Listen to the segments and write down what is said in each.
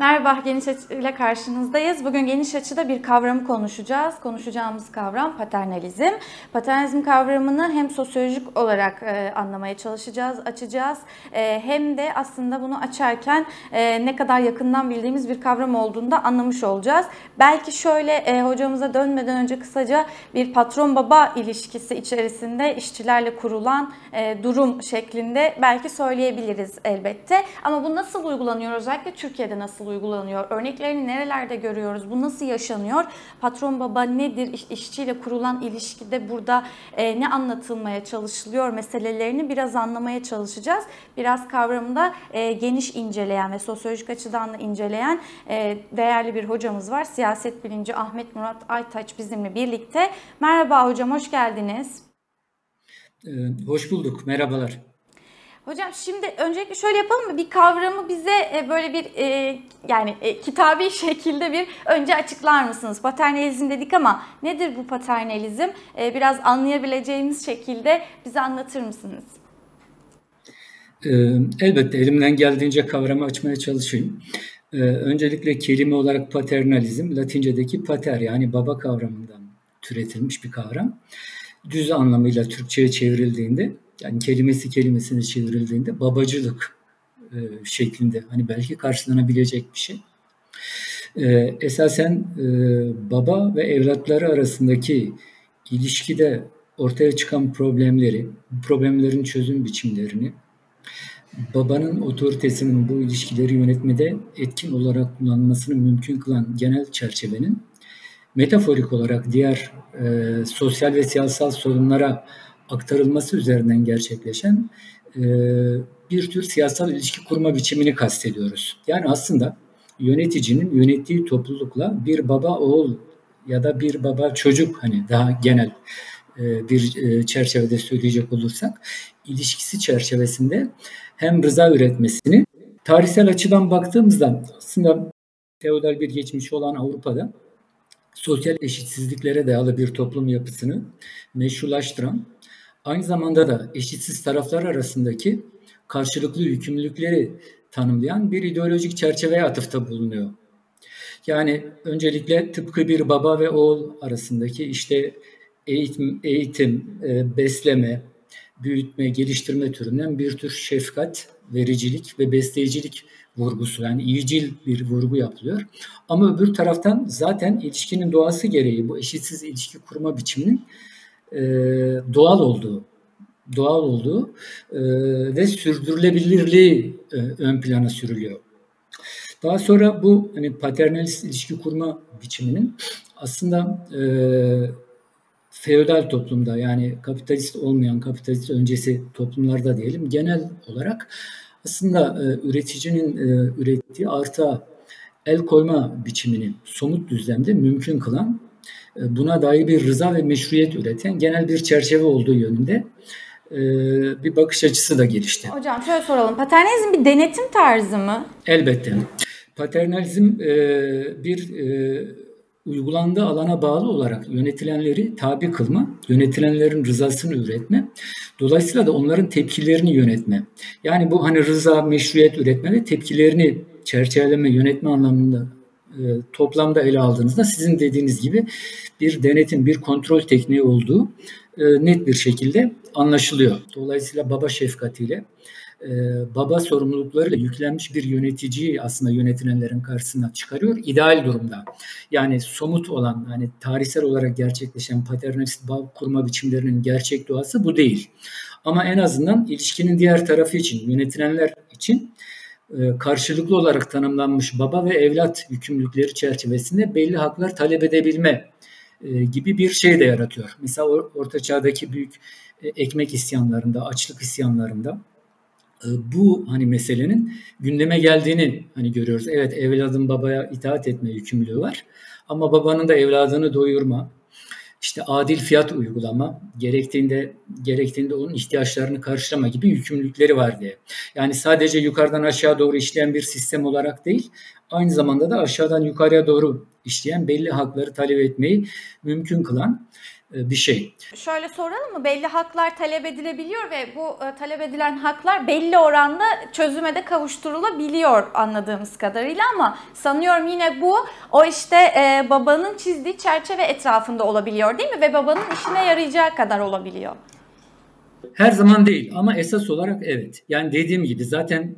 Merhaba, Geniş Açı ile karşınızdayız. Bugün geniş açıda bir kavramı konuşacağız. Konuşacağımız kavram paternalizm. Paternalizm kavramını hem sosyolojik olarak e, anlamaya çalışacağız, açacağız. E, hem de aslında bunu açarken e, ne kadar yakından bildiğimiz bir kavram olduğunu da anlamış olacağız. Belki şöyle e, hocamıza dönmeden önce kısaca bir patron-baba ilişkisi içerisinde işçilerle kurulan e, durum şeklinde belki söyleyebiliriz elbette. Ama bu nasıl uygulanıyor özellikle Türkiye'de nasıl uygulanıyor? Örneklerini nerelerde görüyoruz? Bu nasıl yaşanıyor? Patron baba nedir? İş, işçiyle kurulan ilişkide burada e, ne anlatılmaya çalışılıyor meselelerini biraz anlamaya çalışacağız. Biraz kavramında e, geniş inceleyen ve sosyolojik açıdan da inceleyen e, değerli bir hocamız var. Siyaset bilinci Ahmet Murat Aytaç bizimle birlikte. Merhaba hocam, hoş geldiniz. Ee, hoş bulduk, merhabalar. Hocam şimdi öncelikle şöyle yapalım mı? Bir kavramı bize e, böyle bir e, yani e, kitabi şekilde bir önce açıklar mısınız? Paternalizm dedik ama nedir bu paternalizm? E, biraz anlayabileceğimiz şekilde bize anlatır mısınız? Elbette elimden geldiğince kavramı açmaya çalışayım. Öncelikle kelime olarak paternalizm, Latince'deki pater yani baba kavramından türetilmiş bir kavram. Düz anlamıyla Türkçe'ye çevrildiğinde yani kelimesi kelimesine çevrildiğinde babacılık e, şeklinde hani belki karşılanabilecek bir şey. E, esasen e, baba ve evlatları arasındaki ilişkide ortaya çıkan problemleri, problemlerin çözüm biçimlerini, babanın otoritesinin bu ilişkileri yönetmede etkin olarak kullanılmasını mümkün kılan genel çerçevenin metaforik olarak diğer e, sosyal ve siyasal sorunlara aktarılması üzerinden gerçekleşen e, bir tür siyasal ilişki kurma biçimini kastediyoruz. Yani aslında yöneticinin yönettiği toplulukla bir baba oğul ya da bir baba çocuk hani daha genel e, bir e, çerçevede söyleyecek olursak ilişkisi çerçevesinde hem rıza üretmesini tarihsel açıdan baktığımızda aslında feodal bir geçmişi olan Avrupa'da sosyal eşitsizliklere dayalı bir toplum yapısını meşrulaştıran Aynı zamanda da eşitsiz taraflar arasındaki karşılıklı yükümlülükleri tanımlayan bir ideolojik çerçeveye atıfta bulunuyor. Yani öncelikle tıpkı bir baba ve oğul arasındaki işte eğitim, eğitim e, besleme, büyütme, geliştirme türünden bir tür şefkat, vericilik ve besleyicilik vurgusu yani iyicil bir vurgu yapılıyor. Ama öbür taraftan zaten ilişkinin doğası gereği bu eşitsiz ilişki kurma biçiminin e, doğal olduğu, doğal olduğu e, ve sürdürülebilirliği e, ön plana sürülüyor. Daha sonra bu hani paternalist ilişki kurma biçiminin aslında e, feodal toplumda yani kapitalist olmayan kapitalist öncesi toplumlarda diyelim genel olarak aslında e, üreticinin e, ürettiği arta el koyma biçimini somut düzlemde mümkün kılan buna dair bir rıza ve meşruiyet üreten genel bir çerçeve olduğu yönünde e, bir bakış açısı da gelişti. Hocam şöyle soralım. Paternalizm bir denetim tarzı mı? Elbette. Paternalizm e, bir uygulandığı alana bağlı olarak yönetilenleri tabi kılma, yönetilenlerin rızasını üretme, dolayısıyla da onların tepkilerini yönetme. Yani bu hani rıza, meşruiyet üretme ve tepkilerini çerçeveleme, yönetme anlamında e, toplamda ele aldığınızda sizin dediğiniz gibi bir denetim, bir kontrol tekniği olduğu e, net bir şekilde anlaşılıyor. Dolayısıyla baba şefkatiyle, e, baba sorumluluklarıyla yüklenmiş bir yöneticiyi aslında yönetilenlerin karşısına çıkarıyor. İdeal durumda. Yani somut olan, yani tarihsel olarak gerçekleşen paternalist bağ kurma biçimlerinin gerçek doğası bu değil. Ama en azından ilişkinin diğer tarafı için, yönetilenler için e, karşılıklı olarak tanımlanmış baba ve evlat yükümlülükleri çerçevesinde belli haklar talep edebilme e, gibi bir şey de yaratıyor. Mesela Orta Çağ'daki büyük e, ekmek isyanlarında, açlık isyanlarında bu hani meselenin gündeme geldiğini hani görüyoruz. Evet evladın babaya itaat etme yükümlülüğü var ama babanın da evladını doyurma, işte adil fiyat uygulama, gerektiğinde gerektiğinde onun ihtiyaçlarını karşılama gibi yükümlülükleri var diye. Yani sadece yukarıdan aşağı doğru işleyen bir sistem olarak değil, aynı zamanda da aşağıdan yukarıya doğru işleyen belli hakları talep etmeyi mümkün kılan bir şey. Şöyle soralım mı? Belli haklar talep edilebiliyor ve bu e, talep edilen haklar belli oranda çözüme de kavuşturulabiliyor anladığımız kadarıyla ama sanıyorum yine bu o işte e, babanın çizdiği çerçeve etrafında olabiliyor değil mi? Ve babanın işine yarayacağı kadar olabiliyor. Her zaman değil ama esas olarak evet. Yani dediğim gibi zaten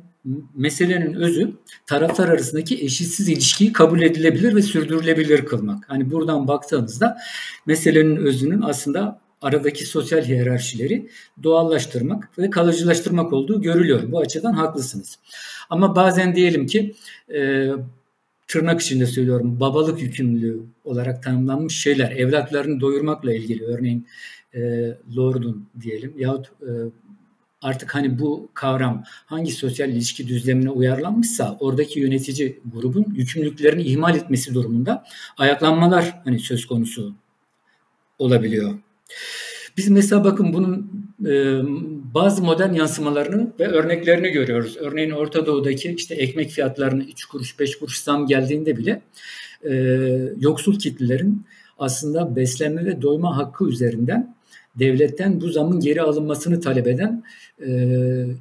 meselenin özü taraflar arasındaki eşitsiz ilişkiyi kabul edilebilir ve sürdürülebilir kılmak. Hani buradan baktığınızda meselenin özünün aslında aradaki sosyal hiyerarşileri doğallaştırmak ve kalıcılaştırmak olduğu görülüyor. Bu açıdan haklısınız. Ama bazen diyelim ki e, tırnak içinde söylüyorum babalık yükümlülüğü olarak tanımlanmış şeyler evlatlarını doyurmakla ilgili örneğin e, Lord'un diyelim yahut e, artık hani bu kavram hangi sosyal ilişki düzlemine uyarlanmışsa oradaki yönetici grubun yükümlülüklerini ihmal etmesi durumunda ayaklanmalar hani söz konusu olabiliyor. Biz mesela bakın bunun e, bazı modern yansımalarını ve örneklerini görüyoruz. Örneğin Orta Doğu'daki işte ekmek fiyatlarını 3 kuruş 5 kuruş zam geldiğinde bile e, yoksul kitlelerin aslında beslenme ve doyma hakkı üzerinden devletten bu zamın geri alınmasını talep eden e,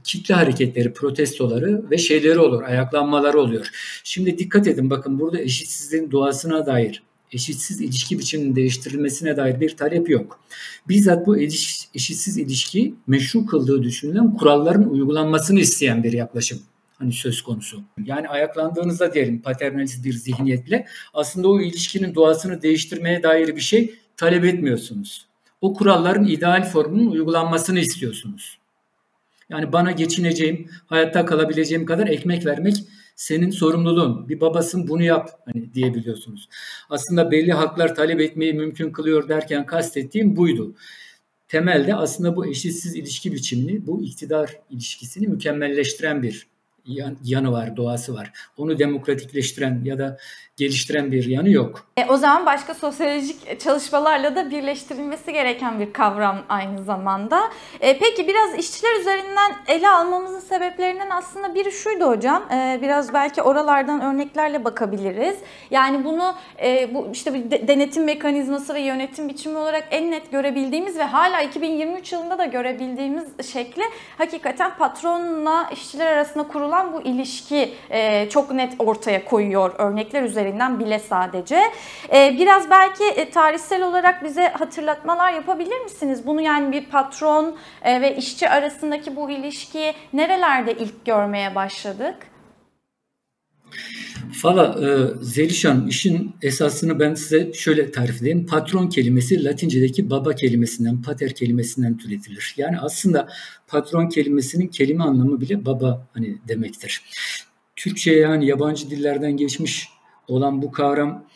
kitle hareketleri, protestoları ve şeyleri olur, ayaklanmaları oluyor. Şimdi dikkat edin bakın burada eşitsizliğin doğasına dair, eşitsiz ilişki biçiminin değiştirilmesine dair bir talep yok. Bizzat bu eşitsiz ilişki meşru kıldığı düşünülen kuralların uygulanmasını isteyen bir yaklaşım hani söz konusu. Yani ayaklandığınızda diyelim paternalist bir zihniyetle aslında o ilişkinin doğasını değiştirmeye dair bir şey talep etmiyorsunuz o kuralların ideal formunun uygulanmasını istiyorsunuz. Yani bana geçineceğim, hayatta kalabileceğim kadar ekmek vermek senin sorumluluğun. Bir babasın bunu yap hani diyebiliyorsunuz. Aslında belli haklar talep etmeyi mümkün kılıyor derken kastettiğim buydu. Temelde aslında bu eşitsiz ilişki biçimini, bu iktidar ilişkisini mükemmelleştiren bir yanı var, doğası var. Onu demokratikleştiren ya da geliştiren bir yanı yok. E, o zaman başka sosyolojik çalışmalarla da birleştirilmesi gereken bir kavram aynı zamanda. E, peki biraz işçiler üzerinden ele almamızın sebeplerinden aslında biri şuydu hocam. E, biraz belki oralardan örneklerle bakabiliriz. Yani bunu e, bu işte bir denetim mekanizması ve yönetim biçimi olarak en net görebildiğimiz ve hala 2023 yılında da görebildiğimiz şekli hakikaten patronla işçiler arasında kurulan bu ilişki e, çok net ortaya koyuyor örnekler üzerinden üzerinden bile sadece. Ee, biraz belki e, tarihsel olarak bize hatırlatmalar yapabilir misiniz? Bunu yani bir patron e, ve işçi arasındaki bu ilişkiyi nerelerde ilk görmeye başladık? Valla e, Zelişan işin esasını ben size şöyle tarif edeyim. Patron kelimesi Latince'deki baba kelimesinden, pater kelimesinden türetilir. Yani aslında patron kelimesinin kelime anlamı bile baba hani demektir. Türkçe yani yabancı dillerden geçmiş olan bu kavram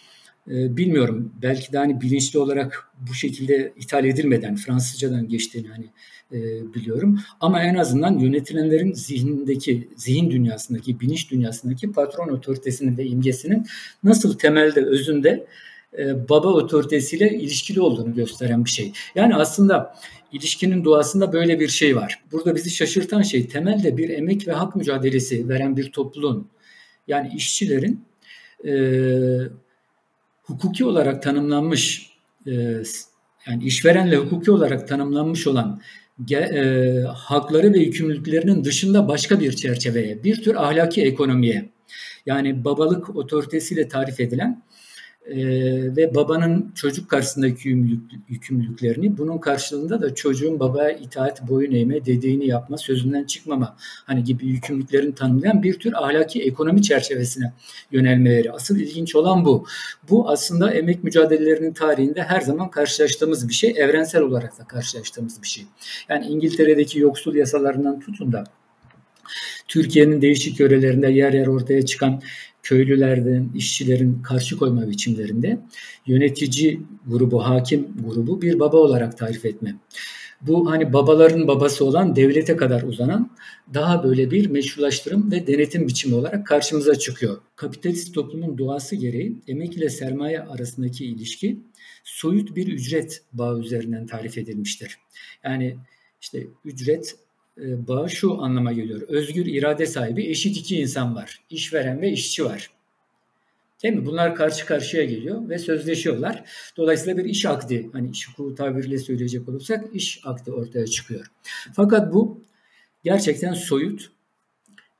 e, bilmiyorum belki de hani bilinçli olarak bu şekilde ithal edilmeden Fransızcadan geçtiğini hani e, biliyorum. Ama en azından yönetilenlerin zihnindeki, zihin dünyasındaki, bilinç dünyasındaki patron otoritesinin ve imgesinin nasıl temelde, özünde e, baba otoritesiyle ilişkili olduğunu gösteren bir şey. Yani aslında ilişkinin doğasında böyle bir şey var. Burada bizi şaşırtan şey temelde bir emek ve hak mücadelesi veren bir topluluğun yani işçilerin e, hukuki olarak tanımlanmış e, yani işverenle hukuki olarak tanımlanmış olan e, hakları ve yükümlülüklerinin dışında başka bir çerçeveye, bir tür ahlaki ekonomiye yani babalık otoritesiyle tarif edilen e, ve babanın çocuk karşısındaki yükümlülük, yükümlülüklerini bunun karşılığında da çocuğun babaya itaat boyun eğme, dediğini yapma, sözünden çıkmama hani gibi yükümlülüklerini tanımlayan bir tür ahlaki ekonomi çerçevesine yönelmeleri. Asıl ilginç olan bu. Bu aslında emek mücadelelerinin tarihinde her zaman karşılaştığımız bir şey, evrensel olarak da karşılaştığımız bir şey. Yani İngiltere'deki yoksul yasalarından tutun da Türkiye'nin değişik yörelerinde yer yer ortaya çıkan köylülerden, işçilerin karşı koyma biçimlerinde yönetici grubu, hakim grubu bir baba olarak tarif etme. Bu hani babaların babası olan devlete kadar uzanan daha böyle bir meşrulaştırım ve denetim biçimi olarak karşımıza çıkıyor. Kapitalist toplumun doğası gereği emek ile sermaye arasındaki ilişki soyut bir ücret bağı üzerinden tarif edilmiştir. Yani işte ücret e, bağı şu anlama geliyor. Özgür irade sahibi eşit iki insan var. İşveren ve işçi var. Değil mi? Bunlar karşı karşıya geliyor ve sözleşiyorlar. Dolayısıyla bir iş akdi, hani iş hukuku tabiriyle söyleyecek olursak iş akdi ortaya çıkıyor. Fakat bu gerçekten soyut,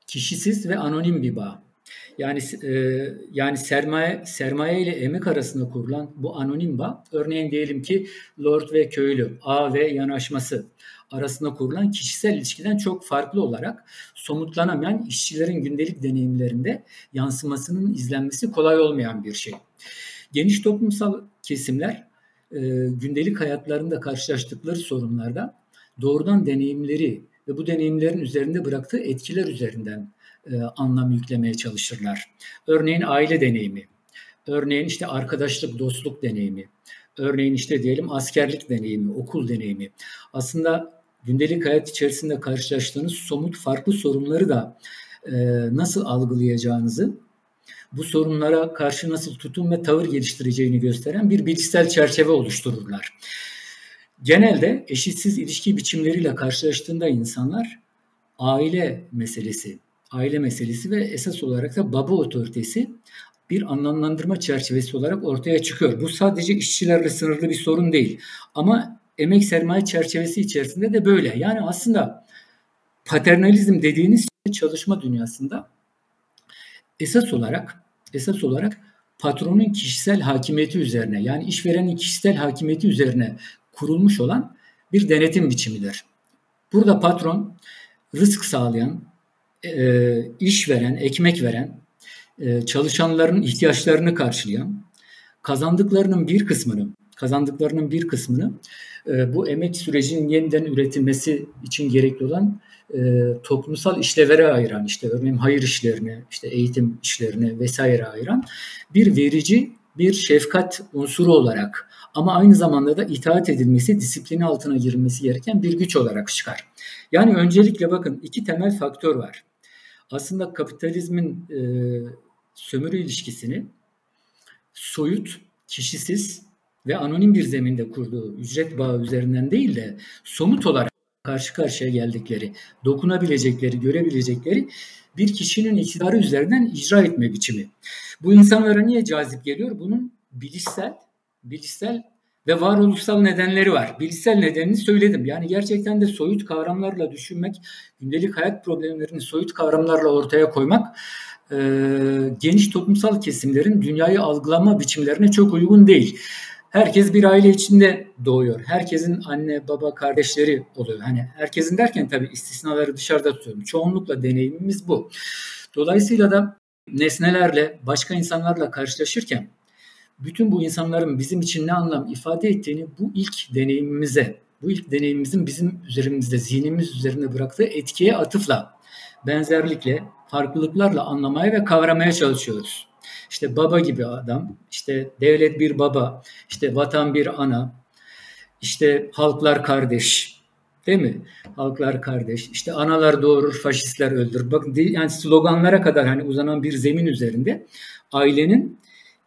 kişisiz ve anonim bir bağ. Yani e, yani sermaye sermaye ile emek arasında kurulan bu anonim bağ, örneğin diyelim ki Lord ve köylü, A ve yanaşması arasında kurulan kişisel ilişkiden çok farklı olarak somutlanamayan işçilerin gündelik deneyimlerinde yansımasının izlenmesi kolay olmayan bir şey. Geniş toplumsal kesimler e, gündelik hayatlarında karşılaştıkları sorunlarda doğrudan deneyimleri ve bu deneyimlerin üzerinde bıraktığı etkiler üzerinden anlam yüklemeye çalışırlar. Örneğin aile deneyimi, örneğin işte arkadaşlık, dostluk deneyimi, örneğin işte diyelim askerlik deneyimi, okul deneyimi. Aslında gündelik hayat içerisinde karşılaştığınız somut farklı sorunları da e, nasıl algılayacağınızı, bu sorunlara karşı nasıl tutum ve tavır geliştireceğini gösteren bir bilişsel çerçeve oluştururlar. Genelde eşitsiz ilişki biçimleriyle karşılaştığında insanlar aile meselesi, aile meselesi ve esas olarak da baba otoritesi bir anlamlandırma çerçevesi olarak ortaya çıkıyor. Bu sadece işçilerle sınırlı bir sorun değil. Ama emek sermaye çerçevesi içerisinde de böyle. Yani aslında paternalizm dediğiniz şey çalışma dünyasında esas olarak esas olarak patronun kişisel hakimiyeti üzerine yani işverenin kişisel hakimiyeti üzerine kurulmuş olan bir denetim biçimidir. Burada patron rızk sağlayan, e, iş veren, ekmek veren, e, çalışanların ihtiyaçlarını karşılayan, kazandıklarının bir kısmını kazandıklarının bir kısmını e, bu emek sürecinin yeniden üretilmesi için gerekli olan e, toplumsal işlevlere ayıran işte örneğin hayır işlerini, işte eğitim işlerini vesaire ayıran bir verici, bir şefkat unsuru olarak ama aynı zamanda da itaat edilmesi, disiplini altına girilmesi gereken bir güç olarak çıkar. Yani öncelikle bakın iki temel faktör var. Aslında kapitalizmin e, sömürü ilişkisini soyut, kişisiz ve anonim bir zeminde kurduğu ücret bağı üzerinden değil de somut olarak karşı karşıya geldikleri, dokunabilecekleri, görebilecekleri bir kişinin iktidarı üzerinden icra etme biçimi. Bu insanlara niye cazip geliyor? Bunun bilişsel, bilişsel ve varoluşsal nedenleri var. Bilişsel nedenini söyledim. Yani gerçekten de soyut kavramlarla düşünmek, gündelik hayat problemlerini soyut kavramlarla ortaya koymak e, geniş toplumsal kesimlerin dünyayı algılama biçimlerine çok uygun değil. Herkes bir aile içinde doğuyor. Herkesin anne, baba, kardeşleri oluyor. Hani herkesin derken tabii istisnaları dışarıda tutuyorum. Çoğunlukla deneyimimiz bu. Dolayısıyla da nesnelerle, başka insanlarla karşılaşırken bütün bu insanların bizim için ne anlam ifade ettiğini bu ilk deneyimimize, bu ilk deneyimimizin bizim üzerimizde, zihnimiz üzerinde bıraktığı etkiye atıfla, benzerlikle, farklılıklarla anlamaya ve kavramaya çalışıyoruz. İşte baba gibi adam, işte devlet bir baba, işte vatan bir ana, işte halklar kardeş, değil mi? Halklar kardeş, işte analar doğurur, faşistler öldürür. Bakın yani sloganlara kadar hani uzanan bir zemin üzerinde ailenin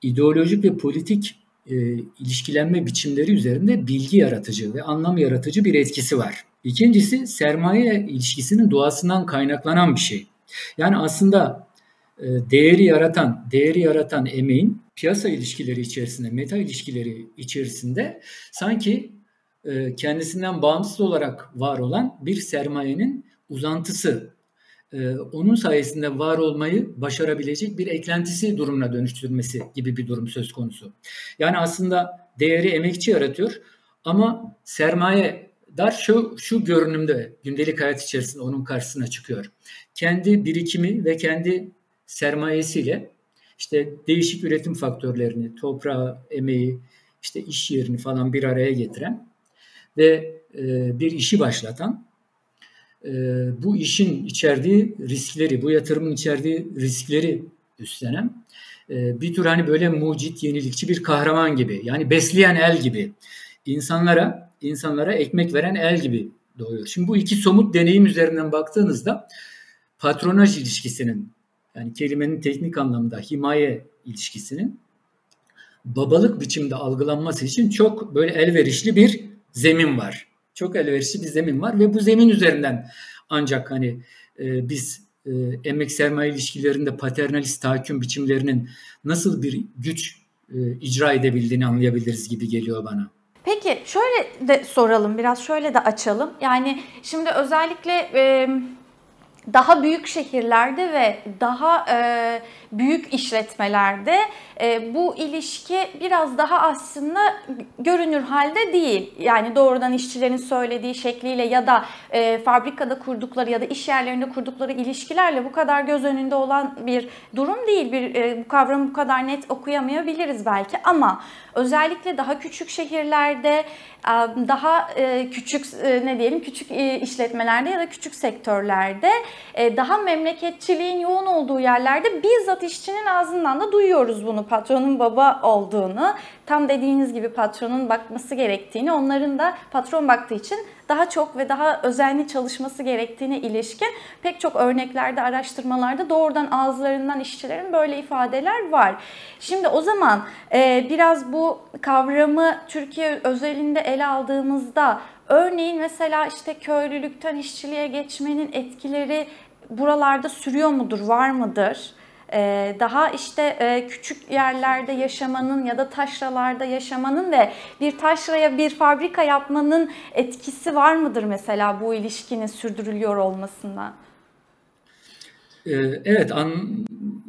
ideolojik ve politik e, ilişkilenme biçimleri üzerinde bilgi yaratıcı ve anlam yaratıcı bir etkisi var. İkincisi sermaye ilişkisinin doğasından kaynaklanan bir şey. Yani aslında e, değeri yaratan, değeri yaratan emeğin piyasa ilişkileri içerisinde, meta ilişkileri içerisinde sanki e, kendisinden bağımsız olarak var olan bir sermayenin uzantısı e, onun sayesinde var olmayı başarabilecek bir eklentisi durumuna dönüştürmesi gibi bir durum söz konusu. Yani aslında değeri emekçi yaratıyor ama sermaye dar şu, şu görünümde gündelik hayat içerisinde onun karşısına çıkıyor. Kendi birikimi ve kendi sermayesiyle işte değişik üretim faktörlerini, toprağı, emeği, işte iş yerini falan bir araya getiren ve e, bir işi başlatan e, bu işin içerdiği riskleri, bu yatırımın içerdiği riskleri üstlenen e, bir tür hani böyle mucit, yenilikçi bir kahraman gibi. Yani besleyen el gibi. insanlara insanlara ekmek veren el gibi doğuyor. Şimdi bu iki somut deneyim üzerinden baktığınızda patronaj ilişkisinin yani kelimenin teknik anlamda himaye ilişkisinin babalık biçimde algılanması için çok böyle elverişli bir zemin var çok elverişli bir zemin var ve bu zemin üzerinden ancak hani e, biz e, emek sermaye ilişkilerinde paternalist tahakküm biçimlerinin nasıl bir güç e, icra edebildiğini anlayabiliriz gibi geliyor bana. Peki şöyle de soralım biraz şöyle de açalım. Yani şimdi özellikle e, daha büyük şehirlerde ve daha e, büyük işletmelerde e, bu ilişki biraz daha aslında görünür halde değil. Yani doğrudan işçilerin söylediği şekliyle ya da e, fabrikada kurdukları ya da iş yerlerinde kurdukları ilişkilerle bu kadar göz önünde olan bir durum değil. Bir e, bu kavramı bu kadar net okuyamayabiliriz belki ama özellikle daha küçük şehirlerde daha küçük ne diyelim küçük işletmelerde ya da küçük sektörlerde daha memleketçiliğin yoğun olduğu yerlerde bizzat işçinin ağzından da duyuyoruz bunu patronun baba olduğunu. Tam dediğiniz gibi patronun bakması gerektiğini, onların da patron baktığı için daha çok ve daha özenli çalışması gerektiğine ilişkin pek çok örneklerde, araştırmalarda doğrudan ağızlarından işçilerin böyle ifadeler var. Şimdi o zaman e, biraz bu kavramı Türkiye özelinde ele aldığımızda örneğin mesela işte köylülükten işçiliğe geçmenin etkileri buralarda sürüyor mudur, var mıdır? Ee, daha işte e, küçük yerlerde yaşamanın ya da taşralarda yaşamanın ve bir taşraya bir fabrika yapmanın etkisi var mıdır mesela bu ilişkinin sürdürülüyor olmasında? Ee, evet, an,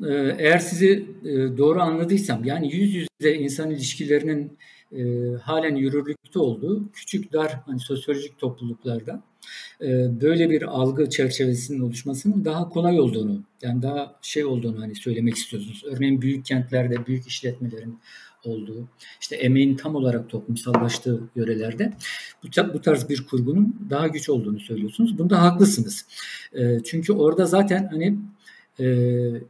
e, eğer sizi e, doğru anladıysam, yani yüz yüze insan ilişkilerinin e, halen yürürlükte olduğu küçük dar hani sosyolojik topluluklarda e, böyle bir algı çerçevesinin oluşmasının daha kolay olduğunu, yani daha şey olduğunu hani söylemek istiyorsunuz. Örneğin büyük kentlerde büyük işletmelerin olduğu, işte emeğin tam olarak toplumsallaştığı yörelerde bu, bu tarz bir kurgunun daha güç olduğunu söylüyorsunuz. Bunda haklısınız. E, çünkü orada zaten hani e,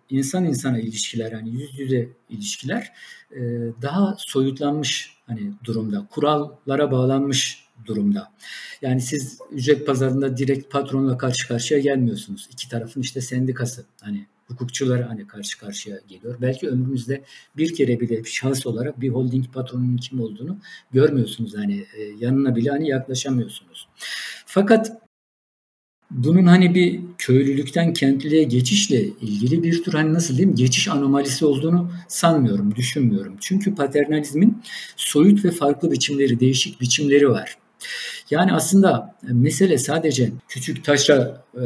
insan insana ilişkiler, hani yüz yüze ilişkiler e, daha soyutlanmış hani durumda, kurallara bağlanmış durumda. Yani siz ücret pazarında direkt patronla karşı karşıya gelmiyorsunuz. İki tarafın işte sendikası hani hukukçular hani karşı karşıya geliyor. Belki ömrünüzde bir kere bile şahıs olarak bir holding patronunun kim olduğunu görmüyorsunuz. Hani e, yanına bile hani yaklaşamıyorsunuz. Fakat bunun hani bir köylülükten kentliliğe geçişle ilgili bir tür hani nasıl diyeyim geçiş anomalisi olduğunu sanmıyorum, düşünmüyorum. Çünkü paternalizmin soyut ve farklı biçimleri, değişik biçimleri var. Yani aslında mesele sadece küçük taşra e,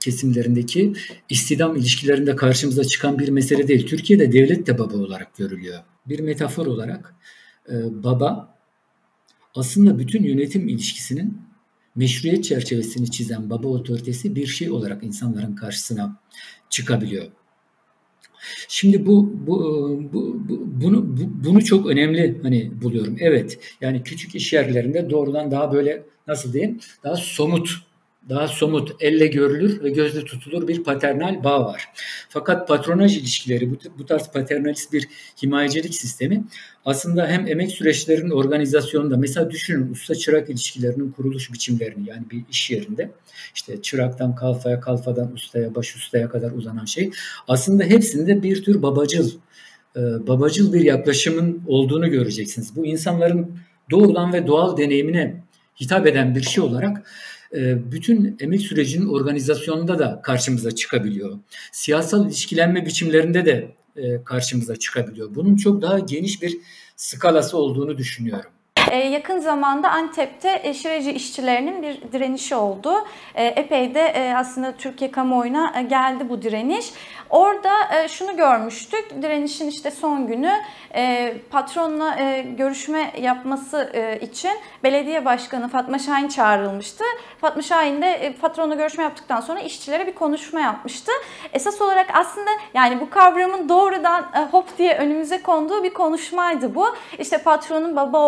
kesimlerindeki istidam ilişkilerinde karşımıza çıkan bir mesele değil. Türkiye'de devlet de baba olarak görülüyor. Bir metafor olarak e, baba aslında bütün yönetim ilişkisinin meşruiyet çerçevesini çizen baba otoritesi bir şey olarak insanların karşısına çıkabiliyor. Şimdi bu, bu, bu, bu bunu bu, bunu çok önemli hani buluyorum. Evet. Yani küçük iş yerlerinde doğrudan daha böyle nasıl diyeyim? Daha somut daha somut, elle görülür ve gözle tutulur bir paternal bağ var. Fakat patronaj ilişkileri, bu, tarz paternalist bir himayecilik sistemi aslında hem emek süreçlerinin organizasyonunda, mesela düşünün usta çırak ilişkilerinin kuruluş biçimlerini yani bir iş yerinde işte çıraktan kalfaya, kalfadan ustaya, baş ustaya kadar uzanan şey aslında hepsinde bir tür babacıl, e, babacıl bir yaklaşımın olduğunu göreceksiniz. Bu insanların doğrudan ve doğal deneyimine hitap eden bir şey olarak bütün emek sürecinin organizasyonunda da karşımıza çıkabiliyor. Siyasal ilişkilenme biçimlerinde de e, karşımıza çıkabiliyor. Bunun çok daha geniş bir skalası olduğunu düşünüyorum. Ee, yakın zamanda Antep'te şireci işçilerinin bir direnişi oldu. Ee, epey de e, aslında Türkiye kamuoyuna e, geldi bu direniş. Orada e, şunu görmüştük. Direnişin işte son günü e, patronla e, görüşme yapması e, için belediye başkanı Fatma Şahin çağrılmıştı. Fatma Şahin de e, patronla görüşme yaptıktan sonra işçilere bir konuşma yapmıştı. Esas olarak aslında yani bu kavramın doğrudan e, hop diye önümüze konduğu bir konuşmaydı bu. İşte patronun baba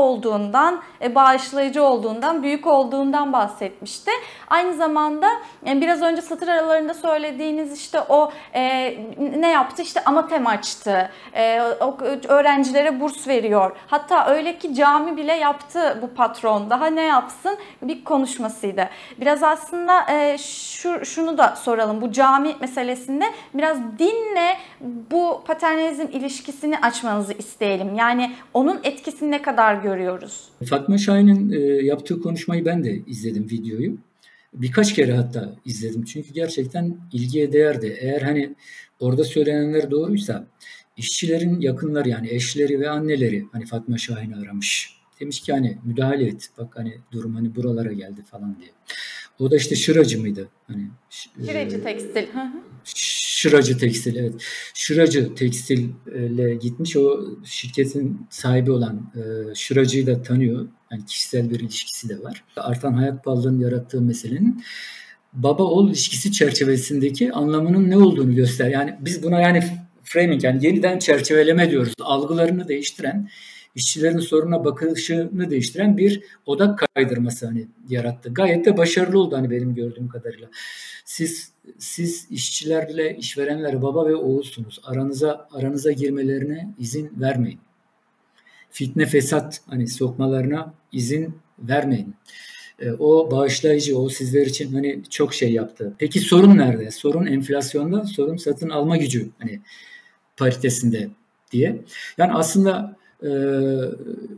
olduğundan, e, bağışlayıcı olduğundan, büyük olduğundan bahsetmişti. Aynı zamanda e, biraz önce satır aralarında söylediğiniz işte o e, ne yaptı? İşte amatem açtı. E, öğrencilere burs veriyor. Hatta öyle ki cami bile yaptı bu patron. Daha ne yapsın? Bir konuşmasıydı. Biraz aslında şu şunu da soralım. Bu cami meselesinde biraz dinle bu paternalizm ilişkisini açmanızı isteyelim. Yani onun etkisini ne kadar görüyoruz? Fatma Şahin'in e, yaptığı konuşmayı ben de izledim videoyu. birkaç kere hatta izledim. Çünkü gerçekten ilgiye değerdi. Eğer hani orada söylenenler doğruysa işçilerin yakınları yani eşleri ve anneleri hani Fatma Şahin'i aramış. Demiş ki hani müdahale et. Bak hani durum hani buralara geldi falan diye. O da işte şıracı mıydı? Hani Şıracı e, tekstil. Şıracı tekstil evet. Şıracı tekstille gitmiş. O şirketin sahibi olan e, Şıracı'yı da tanıyor. Yani kişisel bir ilişkisi de var. Artan hayat pahalılığının yarattığı meselenin baba oğul ilişkisi çerçevesindeki anlamının ne olduğunu göster. Yani biz buna yani framing yani yeniden çerçeveleme diyoruz. Algılarını değiştiren işçilerin soruna bakışını değiştiren bir odak kaydırması hani yarattı. Gayet de başarılı oldu hani benim gördüğüm kadarıyla. Siz siz işçilerle işverenler baba ve oğulsunuz. Aranıza aranıza girmelerine izin vermeyin. Fitne fesat hani sokmalarına izin vermeyin. E, o bağışlayıcı, o sizler için hani çok şey yaptı. Peki sorun nerede? Sorun enflasyonda, sorun satın alma gücü hani paritesinde diye. Yani aslında e,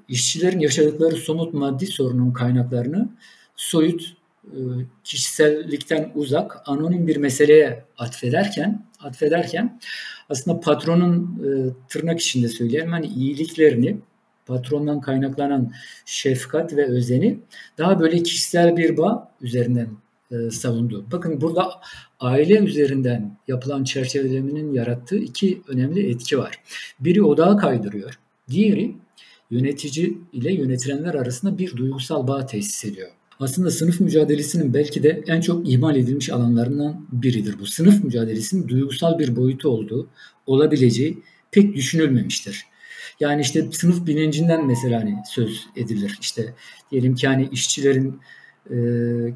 işçilerin yaşadıkları somut maddi sorunun kaynaklarını soyut, e, kişisellikten uzak, anonim bir meseleye atfederken, atfederken aslında patronun e, tırnak içinde söyleyelim hani iyiliklerini, patrondan kaynaklanan şefkat ve özeni daha böyle kişisel bir bağ üzerinden e, savundu. Bakın burada aile üzerinden yapılan çerçevelemenin yarattığı iki önemli etki var. Biri odağa kaydırıyor. Diğeri yönetici ile yönetilenler arasında bir duygusal bağ tesis ediyor. Aslında sınıf mücadelesinin belki de en çok ihmal edilmiş alanlarından biridir bu. Sınıf mücadelesinin duygusal bir boyutu olduğu, olabileceği pek düşünülmemiştir. Yani işte sınıf bilincinden mesela hani söz edilir. İşte diyelim ki hani işçilerin e,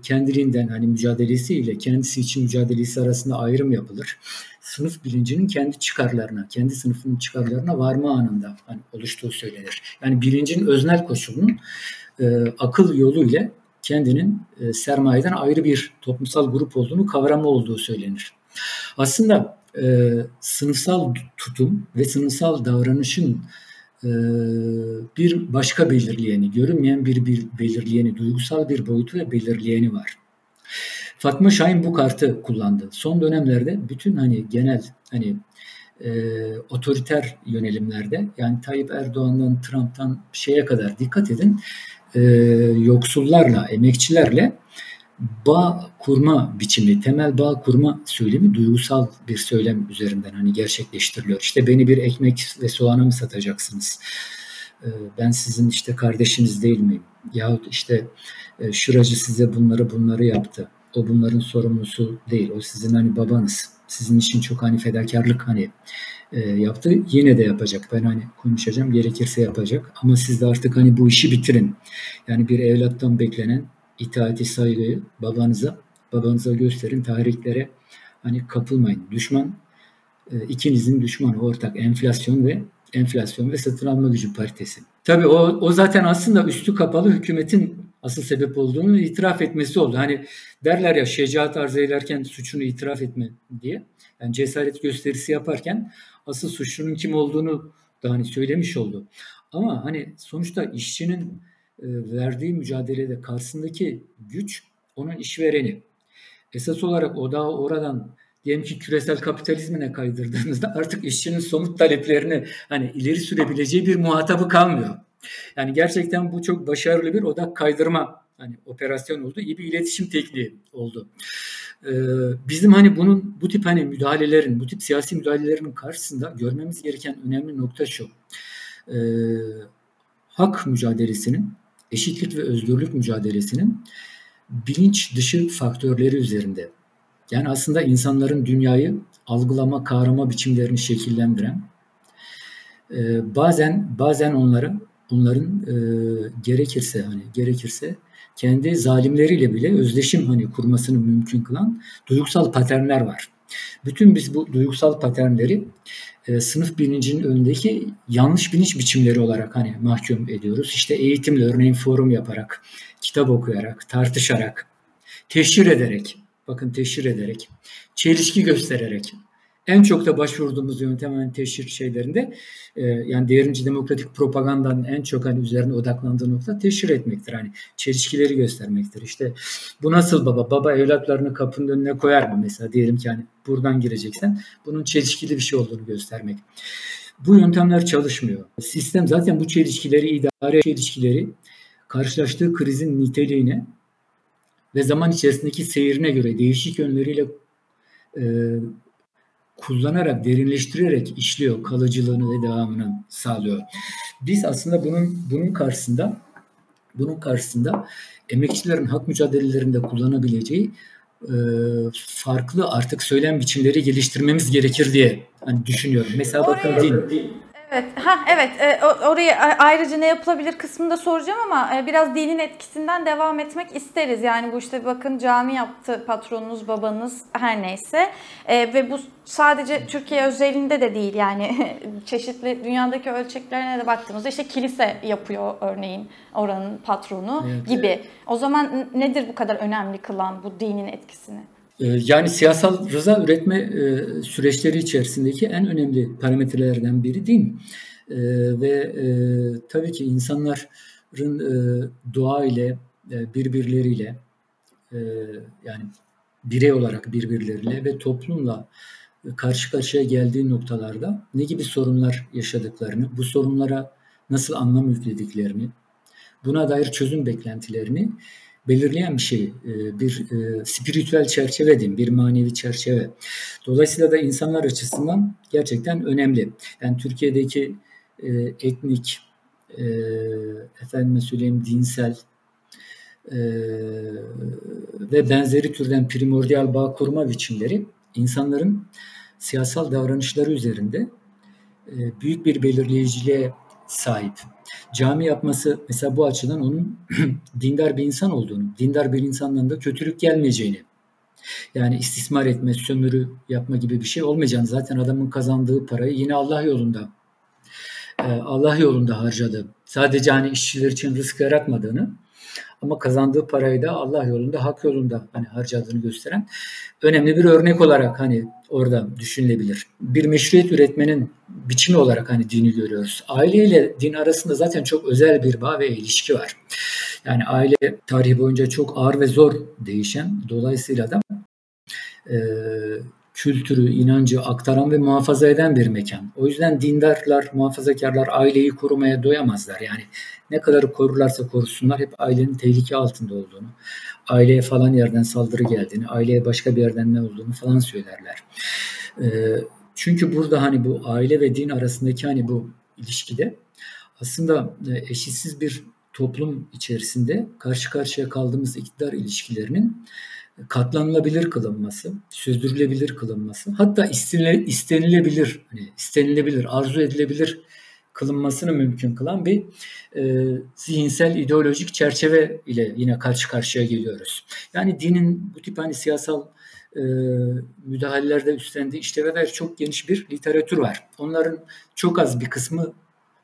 kendiliğinden hani mücadelesiyle kendisi için mücadelesi arasında ayrım yapılır. Sınıf bilincinin kendi çıkarlarına, kendi sınıfının çıkarlarına varma anında hani oluştuğu söylenir. Yani bilincin öznel koşulunun e, akıl yolu ile kendinin e, sermayeden ayrı bir toplumsal grup olduğunu kavrama olduğu söylenir. Aslında e, sınıfsal tutum ve sınıfsal davranışın bir başka belirleyeni, görünmeyen bir, bir belirleyeni, duygusal bir boyutu ve belirleyeni var. Fatma Şahin bu kartı kullandı. Son dönemlerde bütün hani genel hani e, otoriter yönelimlerde yani Tayyip Erdoğan'dan Trump'tan şeye kadar dikkat edin e, yoksullarla, emekçilerle bağ kurma biçimi, temel bağ kurma söylemi duygusal bir söylem üzerinden hani gerçekleştiriliyor. İşte beni bir ekmek ve soğana mı satacaksınız? Ee, ben sizin işte kardeşiniz değil miyim? Yahut işte e, şuracı size bunları bunları yaptı. O bunların sorumlusu değil. O sizin hani babanız. Sizin için çok hani fedakarlık hani e, yaptı. Yine de yapacak. Ben hani konuşacağım. Gerekirse yapacak. Ama siz de artık hani bu işi bitirin. Yani bir evlattan beklenen itaati saygıyı babanıza babanıza gösterin. Tahriklere hani kapılmayın. Düşman e, ikinizin düşmanı ortak enflasyon ve enflasyon ve satın alma gücü paritesi. Tabii o, o zaten aslında üstü kapalı hükümetin asıl sebep olduğunu itiraf etmesi oldu. Hani derler ya şecaat arz ederken suçunu itiraf etme diye. Yani cesaret gösterisi yaparken asıl suçlunun kim olduğunu da hani söylemiş oldu. Ama hani sonuçta işçinin verdiği mücadelede karşısındaki güç onun işvereni. Esas olarak o da oradan diyelim ki küresel kapitalizmine kaydırdığınızda artık işçinin somut taleplerini hani ileri sürebileceği bir muhatabı kalmıyor. Yani gerçekten bu çok başarılı bir odak kaydırma hani operasyon oldu. İyi bir iletişim tekniği oldu. Ee, bizim hani bunun bu tip hani müdahalelerin, bu tip siyasi müdahalelerin karşısında görmemiz gereken önemli nokta şu. Ee, hak mücadelesinin eşitlik ve özgürlük mücadelesinin bilinç dışı faktörleri üzerinde. Yani aslında insanların dünyayı algılama, kavrama biçimlerini şekillendiren, e, bazen bazen onları onların e, gerekirse hani gerekirse kendi zalimleriyle bile özdeşim hani kurmasını mümkün kılan duygusal paternler var. Bütün biz bu duygusal paternleri e, sınıf bilincinin önündeki yanlış bilinç biçimleri olarak hani mahkum ediyoruz. İşte eğitimle örneğin forum yaparak, kitap okuyarak, tartışarak, teşhir ederek, bakın teşhir ederek, çelişki göstererek, En çok da başvurduğumuz yöntem hani teşhir şeylerinde e, yani devrimci demokratik propagandanın en çok hani üzerine odaklandığı nokta teşhir etmektir. Hani çelişkileri göstermektir. İşte bu nasıl baba? Baba evlatlarını kapının önüne koyar mı mesela? Diyelim ki hani buradan gireceksen bunun çelişkili bir şey olduğunu göstermek. Bu yöntemler çalışmıyor. Sistem zaten bu çelişkileri, idare çelişkileri karşılaştığı krizin niteliğine ve zaman içerisindeki seyrine göre değişik yönleriyle e, kullanarak, derinleştirerek işliyor, kalıcılığını ve devamını sağlıyor. Biz aslında bunun bunun karşısında bunun karşısında emekçilerin hak mücadelelerinde kullanabileceği e, farklı artık söylem biçimleri geliştirmemiz gerekir diye hani düşünüyorum. Mesela bakın din. Evet, ha evet. E, orayı ayrıca ne yapılabilir kısmında soracağım ama e, biraz dinin etkisinden devam etmek isteriz. Yani bu işte bakın cami yaptı patronunuz, babanız her neyse. E, ve bu sadece Türkiye özelinde de değil yani çeşitli dünyadaki ölçeklerine de baktığımızda işte kilise yapıyor örneğin oranın patronu evet. gibi. O zaman nedir bu kadar önemli kılan bu dinin etkisini? Ee, yani siyasal rıza üretme e, süreçleri içerisindeki en önemli parametrelerden biri din. Ee, ve e, tabii ki insanların e, doğa ile birbirleriyle yani birey olarak birbirleriyle ve toplumla karşı karşıya geldiği noktalarda ne gibi sorunlar yaşadıklarını, bu sorunlara nasıl anlam yüklediklerini, buna dair çözüm beklentilerini belirleyen bir şey, e, bir e, spiritüel çerçeve diyeyim, bir manevi çerçeve. Dolayısıyla da insanlar açısından gerçekten önemli. Yani Türkiye'deki e, etnik, efendime söyleyeyim dinsel ve benzeri türden primordial bağ kurma biçimleri insanların siyasal davranışları üzerinde büyük bir belirleyiciliğe sahip. Cami yapması mesela bu açıdan onun dindar bir insan olduğunu, dindar bir insandan da kötülük gelmeyeceğini, yani istismar etme, sömürü yapma gibi bir şey olmayacağını, zaten adamın kazandığı parayı yine Allah yolunda Allah yolunda harcadı. Sadece hani işçiler için rızk yaratmadığını ama kazandığı parayı da Allah yolunda, hak yolunda hani harcadığını gösteren önemli bir örnek olarak hani orada düşünülebilir. Bir meşruiyet üretmenin biçimi olarak hani dini görüyoruz. Aile ile din arasında zaten çok özel bir bağ ve ilişki var. Yani aile tarihi boyunca çok ağır ve zor değişen dolayısıyla da e, kültürü, inancı aktaran ve muhafaza eden bir mekan. O yüzden dindarlar, muhafazakarlar aileyi korumaya doyamazlar. Yani ne kadar korurlarsa korusunlar hep ailenin tehlike altında olduğunu, aileye falan yerden saldırı geldiğini, aileye başka bir yerden ne olduğunu falan söylerler. Ee, çünkü burada hani bu aile ve din arasındaki hani bu ilişkide aslında e, eşitsiz bir toplum içerisinde karşı karşıya kaldığımız iktidar ilişkilerinin katlanılabilir kılınması, sürdürülebilir kılınması, hatta istenilebilir, hani istenilebilir, arzu edilebilir kılınmasını mümkün kılan bir e, zihinsel ideolojik çerçeve ile yine karşı karşıya geliyoruz. Yani dinin bu tip hani siyasal e, müdahalelerde üstlendiği işleve dair çok geniş bir literatür var. Onların çok az bir kısmı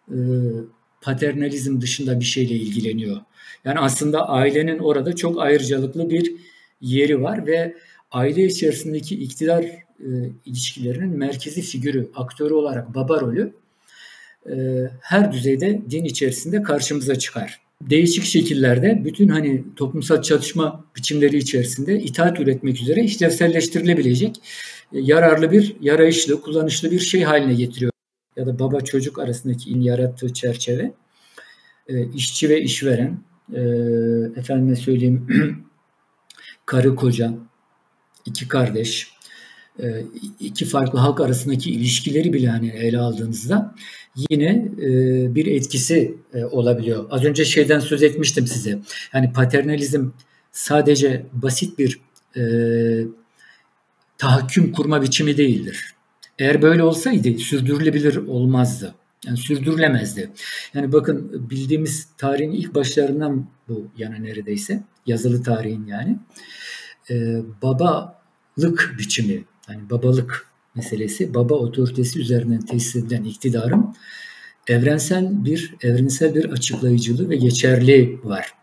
e, paternalizm dışında bir şeyle ilgileniyor. Yani aslında ailenin orada çok ayrıcalıklı bir yeri var ve aile içerisindeki iktidar e, ilişkilerinin merkezi figürü, aktörü olarak baba rolü e, her düzeyde din içerisinde karşımıza çıkar. Değişik şekillerde bütün hani toplumsal çatışma biçimleri içerisinde itaat üretmek üzere işlevselleştirilebilecek e, yararlı bir, yarayışlı, kullanışlı bir şey haline getiriyor. Ya da baba çocuk arasındaki in yarattığı çerçeve e, işçi ve işveren e, efendime söyleyeyim karı koca, iki kardeş, e, iki farklı halk arasındaki ilişkileri bile hani ele aldığınızda yine e, bir etkisi e, olabiliyor. Az önce şeyden söz etmiştim size. Yani paternalizm sadece basit bir e, tahakküm kurma biçimi değildir. Eğer böyle olsaydı sürdürülebilir olmazdı. Yani sürdürülemezdi. Yani bakın bildiğimiz tarihin ilk başlarından bu yana neredeyse. Yazılı tarihin yani. Ee, babalık biçimi, yani babalık meselesi, baba otoritesi üzerinden tesis edilen iktidarın evrensel bir evrensel bir açıklayıcılığı ve geçerli var.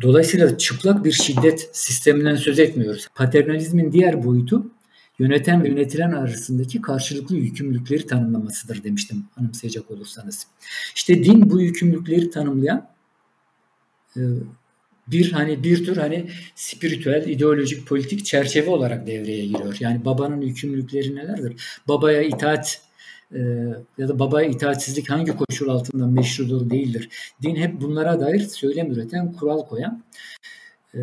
Dolayısıyla çıplak bir şiddet sisteminden söz etmiyoruz. Paternalizmin diğer boyutu yöneten ve yönetilen arasındaki karşılıklı yükümlülükleri tanımlamasıdır demiştim anımsayacak olursanız. İşte din bu yükümlülükleri tanımlayan e, bir hani bir tür hani spiritüel, ideolojik, politik çerçeve olarak devreye giriyor. Yani babanın yükümlülükleri nelerdir? Babaya itaat e, ya da babaya itaatsizlik hangi koşul altında meşrudur değildir. Din hep bunlara dair söylem üreten, kural koyan, e,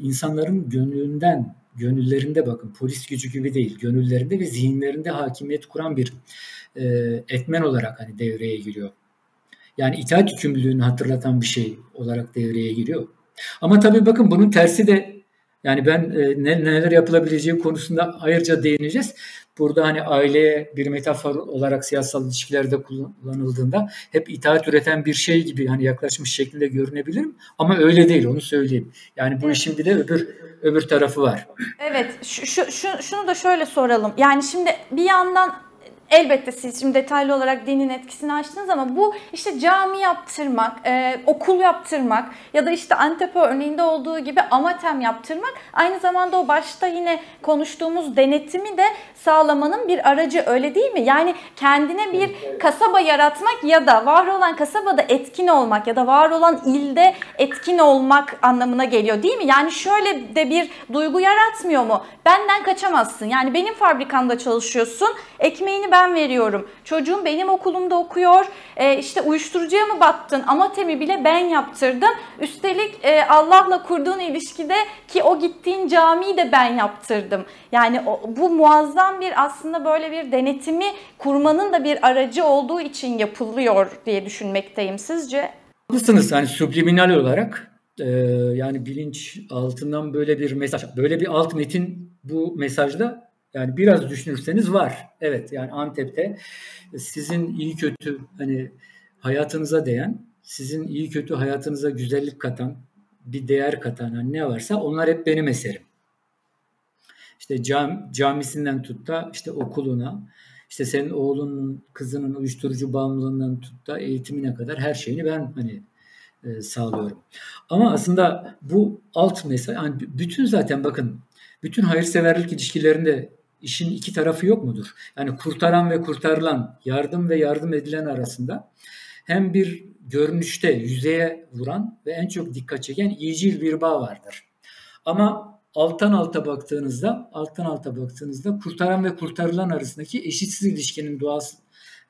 insanların gönlünden, gönüllerinde bakın polis gücü gibi değil, gönüllerinde ve zihinlerinde hakimiyet kuran bir e, etmen olarak hani devreye giriyor. Yani itaat yükümlülüğünü hatırlatan bir şey olarak devreye giriyor. Ama tabii bakın bunun tersi de yani ben e, ne, neler yapılabileceği konusunda ayrıca değineceğiz. Burada hani aileye bir metafor olarak siyasal ilişkilerde kullanıldığında hep itaat üreten bir şey gibi hani yaklaşmış şeklinde görünebilir ama öyle değil onu söyleyeyim. Yani bu işin bir de öbür öbür tarafı var. Evet, şu, şu şunu da şöyle soralım. Yani şimdi bir yandan Elbette siz şimdi detaylı olarak dinin etkisini açtınız ama bu işte cami yaptırmak, e, okul yaptırmak ya da işte Antep örneğinde olduğu gibi amatem yaptırmak aynı zamanda o başta yine konuştuğumuz denetimi de sağlamanın bir aracı öyle değil mi? Yani kendine bir kasaba yaratmak ya da var olan kasabada etkin olmak ya da var olan ilde etkin olmak anlamına geliyor değil mi? Yani şöyle de bir duygu yaratmıyor mu? Benden kaçamazsın. Yani benim fabrikamda çalışıyorsun. Ekmeğini ben veriyorum. Çocuğum benim okulumda okuyor. E, işte uyuşturucuya mı battın? Amatemi bile ben yaptırdım. Üstelik e, Allah'la kurduğun ilişkide ki o gittiğin camiyi de ben yaptırdım. Yani o, bu muazzam bir aslında böyle bir denetimi kurmanın da bir aracı olduğu için yapılıyor diye düşünmekteyim sizce. Haklısınız hani subliminal olarak e, yani bilinç altından böyle bir mesaj, böyle bir alt metin bu mesajda yani biraz düşünürseniz var. Evet yani Antep'te sizin iyi kötü hani hayatınıza değen, sizin iyi kötü hayatınıza güzellik katan, bir değer katan hani ne varsa onlar hep benim eserim. İşte cam, camisinden tut da işte okuluna, işte senin oğlunun, kızının uyuşturucu bağımlılığından tut da eğitimine kadar her şeyini ben hani e, sağlıyorum. Ama aslında bu alt mesaj, yani bütün zaten bakın bütün hayırseverlik ilişkilerinde işin iki tarafı yok mudur? Yani kurtaran ve kurtarılan, yardım ve yardım edilen arasında hem bir görünüşte yüzeye vuran ve en çok dikkat çeken iyicil bir bağ vardır. Ama alttan alta baktığınızda, alttan alta baktığınızda kurtaran ve kurtarılan arasındaki eşitsiz ilişkinin doğası,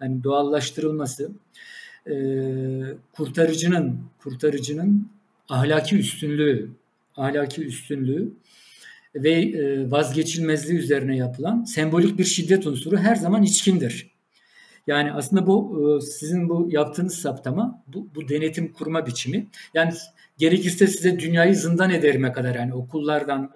yani doğallaştırılması, e, kurtarıcının kurtarıcının ahlaki üstünlüğü, ahlaki üstünlüğü ve e, vazgeçilmezliği üzerine yapılan sembolik bir şiddet unsuru her zaman içkindir. Yani aslında bu e, sizin bu yaptığınız saptama, bu, bu denetim kurma biçimi. Yani gerekirse size dünyayı zindan ederime kadar yani okullardan,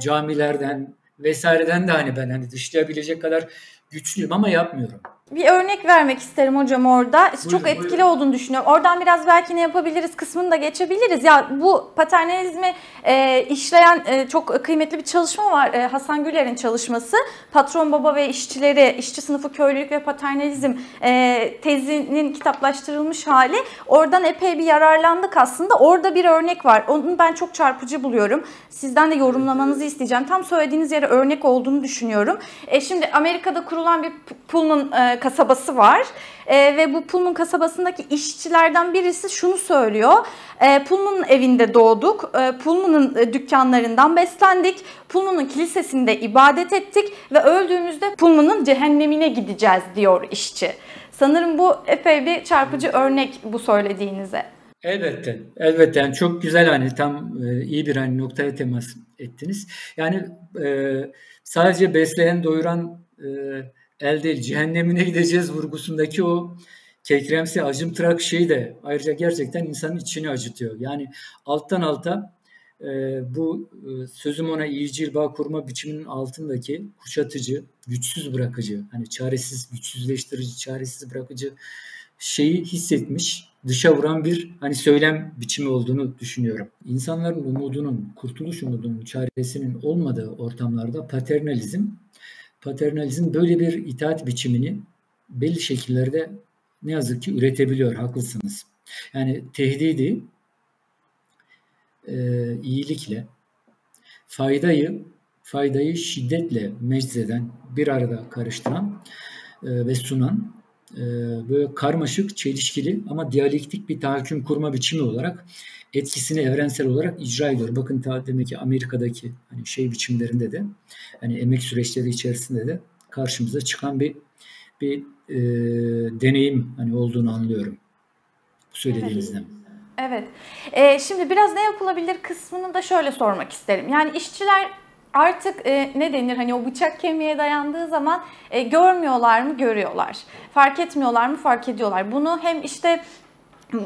camilerden vesaireden de hani ben hani dışlayabilecek kadar güçlüyüm ama yapmıyorum bir örnek vermek isterim hocam orada. Buyurun, Çok etkili buyurun. olduğunu düşünüyorum. Oradan biraz belki ne yapabiliriz kısmını da geçebiliriz. Ya bu paternalizmi e, işleyen e, çok kıymetli bir çalışma var. E, Hasan Güler'in çalışması. Patron Baba ve işçileri, işçi sınıfı köylülük ve paternalizm e, tezinin kitaplaştırılmış hali. Oradan epey bir yararlandık aslında. Orada bir örnek var. Onu ben çok çarpıcı buluyorum. Sizden de yorumlamanızı isteyeceğim. Tam söylediğiniz yere örnek olduğunu düşünüyorum. E, şimdi Amerika'da kurulan bir Pullman e, kasabası var. E, ve bu Pullman kasabasındaki işçilerden birisi şunu söylüyor. E, Pullman'ın evinde doğduk. E, Pullman'ın e, dükkanlarından beslendik. Pullman'ın kilisesinde ibadet ettik ve öldüğümüzde Pullman'ın cehennemine gideceğiz diyor işçi. Sanırım bu epey bir çarpıcı örnek bu söylediğinize. Elbette, elbette. Yani çok güzel hani tam e, iyi bir hani noktaya temas ettiniz. Yani e, sadece besleyen, doyuran e, el değil cehennemine gideceğiz vurgusundaki o kekremsi acımtırak şey de ayrıca gerçekten insanın içini acıtıyor. Yani alttan alta e, bu e, sözüm ona iyicil bağ kurma biçiminin altındaki kuşatıcı, güçsüz bırakıcı, hani çaresiz, güçsüzleştirici, çaresiz bırakıcı şeyi hissetmiş, dışa vuran bir hani söylem biçimi olduğunu düşünüyorum. İnsanların umudunun, kurtuluş umudunun, çaresinin olmadığı ortamlarda paternalizm paternalizm böyle bir itaat biçimini belli şekillerde ne yazık ki üretebiliyor. Haklısınız. Yani tehdidi e, iyilikle, faydayı faydayı şiddetle meczeden, bir arada karıştıran e, ve sunan e, böyle karmaşık, çelişkili ama diyalektik bir tahakküm kurma biçimi olarak etkisini evrensel olarak icra ediyor. Bakın ta demek ki Amerika'daki hani şey biçimlerinde de hani emek süreçleri içerisinde de karşımıza çıkan bir bir e, deneyim hani olduğunu anlıyorum bu söylediğinizden. Evet. Evet. Ee, şimdi biraz ne yapılabilir kısmını da şöyle sormak isterim. Yani işçiler artık e, ne denir hani o bıçak kemiğe dayandığı zaman e, görmüyorlar mı görüyorlar. Fark etmiyorlar mı fark ediyorlar. Bunu hem işte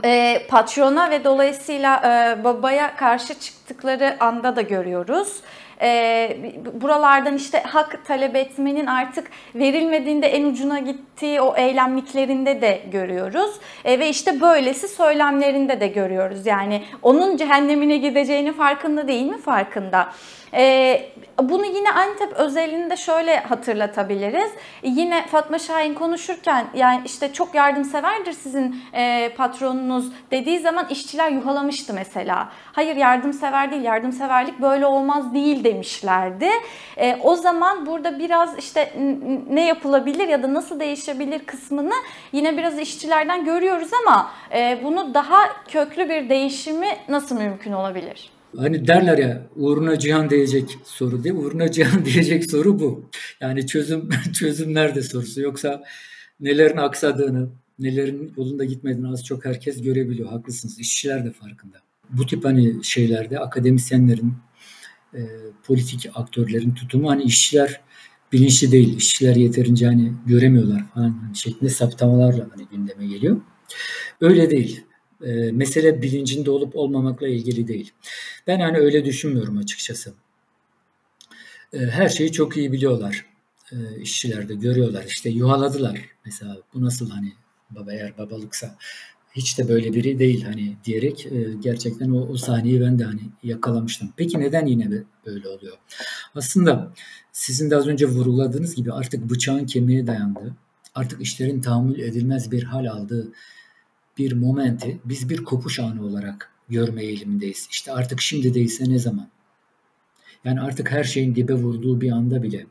e, patrona ve dolayısıyla e, babaya karşı çıktıkları anda da görüyoruz e, buralardan işte hak talep etmenin artık verilmediğinde en ucuna gittiği o eylemliklerinde de görüyoruz. E, ve işte böylesi söylemlerinde de görüyoruz. Yani onun cehennemine gideceğini farkında değil mi? Farkında. E, bunu yine Antep özelinde şöyle hatırlatabiliriz. Yine Fatma Şahin konuşurken yani işte çok yardımseverdir sizin e, patronunuz dediği zaman işçiler yuhalamıştı mesela. Hayır yardımsever değil, yardımseverlik böyle olmaz değil demişlerdi. E, o zaman burada biraz işte ne yapılabilir ya da nasıl değişebilir kısmını yine biraz işçilerden görüyoruz ama e, bunu daha köklü bir değişimi nasıl mümkün olabilir? Hani derler ya uğruna cihan diyecek soru değil Uğruna cihan diyecek soru bu. Yani çözüm çözüm nerede sorusu. Yoksa nelerin aksadığını, nelerin yolunda gitmediğini az çok herkes görebiliyor. Haklısınız. İşçiler de farkında. Bu tip hani şeylerde akademisyenlerin, e, politik aktörlerin tutumu hani işçiler bilinçli değil. İşçiler yeterince hani göremiyorlar falan hani şeklinde saptamalarla hani gündeme geliyor. Öyle değil e, mesele bilincinde olup olmamakla ilgili değil. Ben hani öyle düşünmüyorum açıkçası. E, her şeyi çok iyi biliyorlar. E, işçiler de görüyorlar. İşte yuhaladılar. Mesela bu nasıl hani baba eğer babalıksa hiç de böyle biri değil hani diyerek e, gerçekten o, o sahneyi ben de hani yakalamıştım. Peki neden yine böyle oluyor? Aslında sizin de az önce vurguladığınız gibi artık bıçağın kemiğe dayandığı, artık işlerin tahammül edilmez bir hal aldığı bir momenti biz bir kopuş anı olarak görme eğilimindeyiz. İşte artık şimdi değilse ne zaman? Yani artık her şeyin dibe vurduğu bir anda bile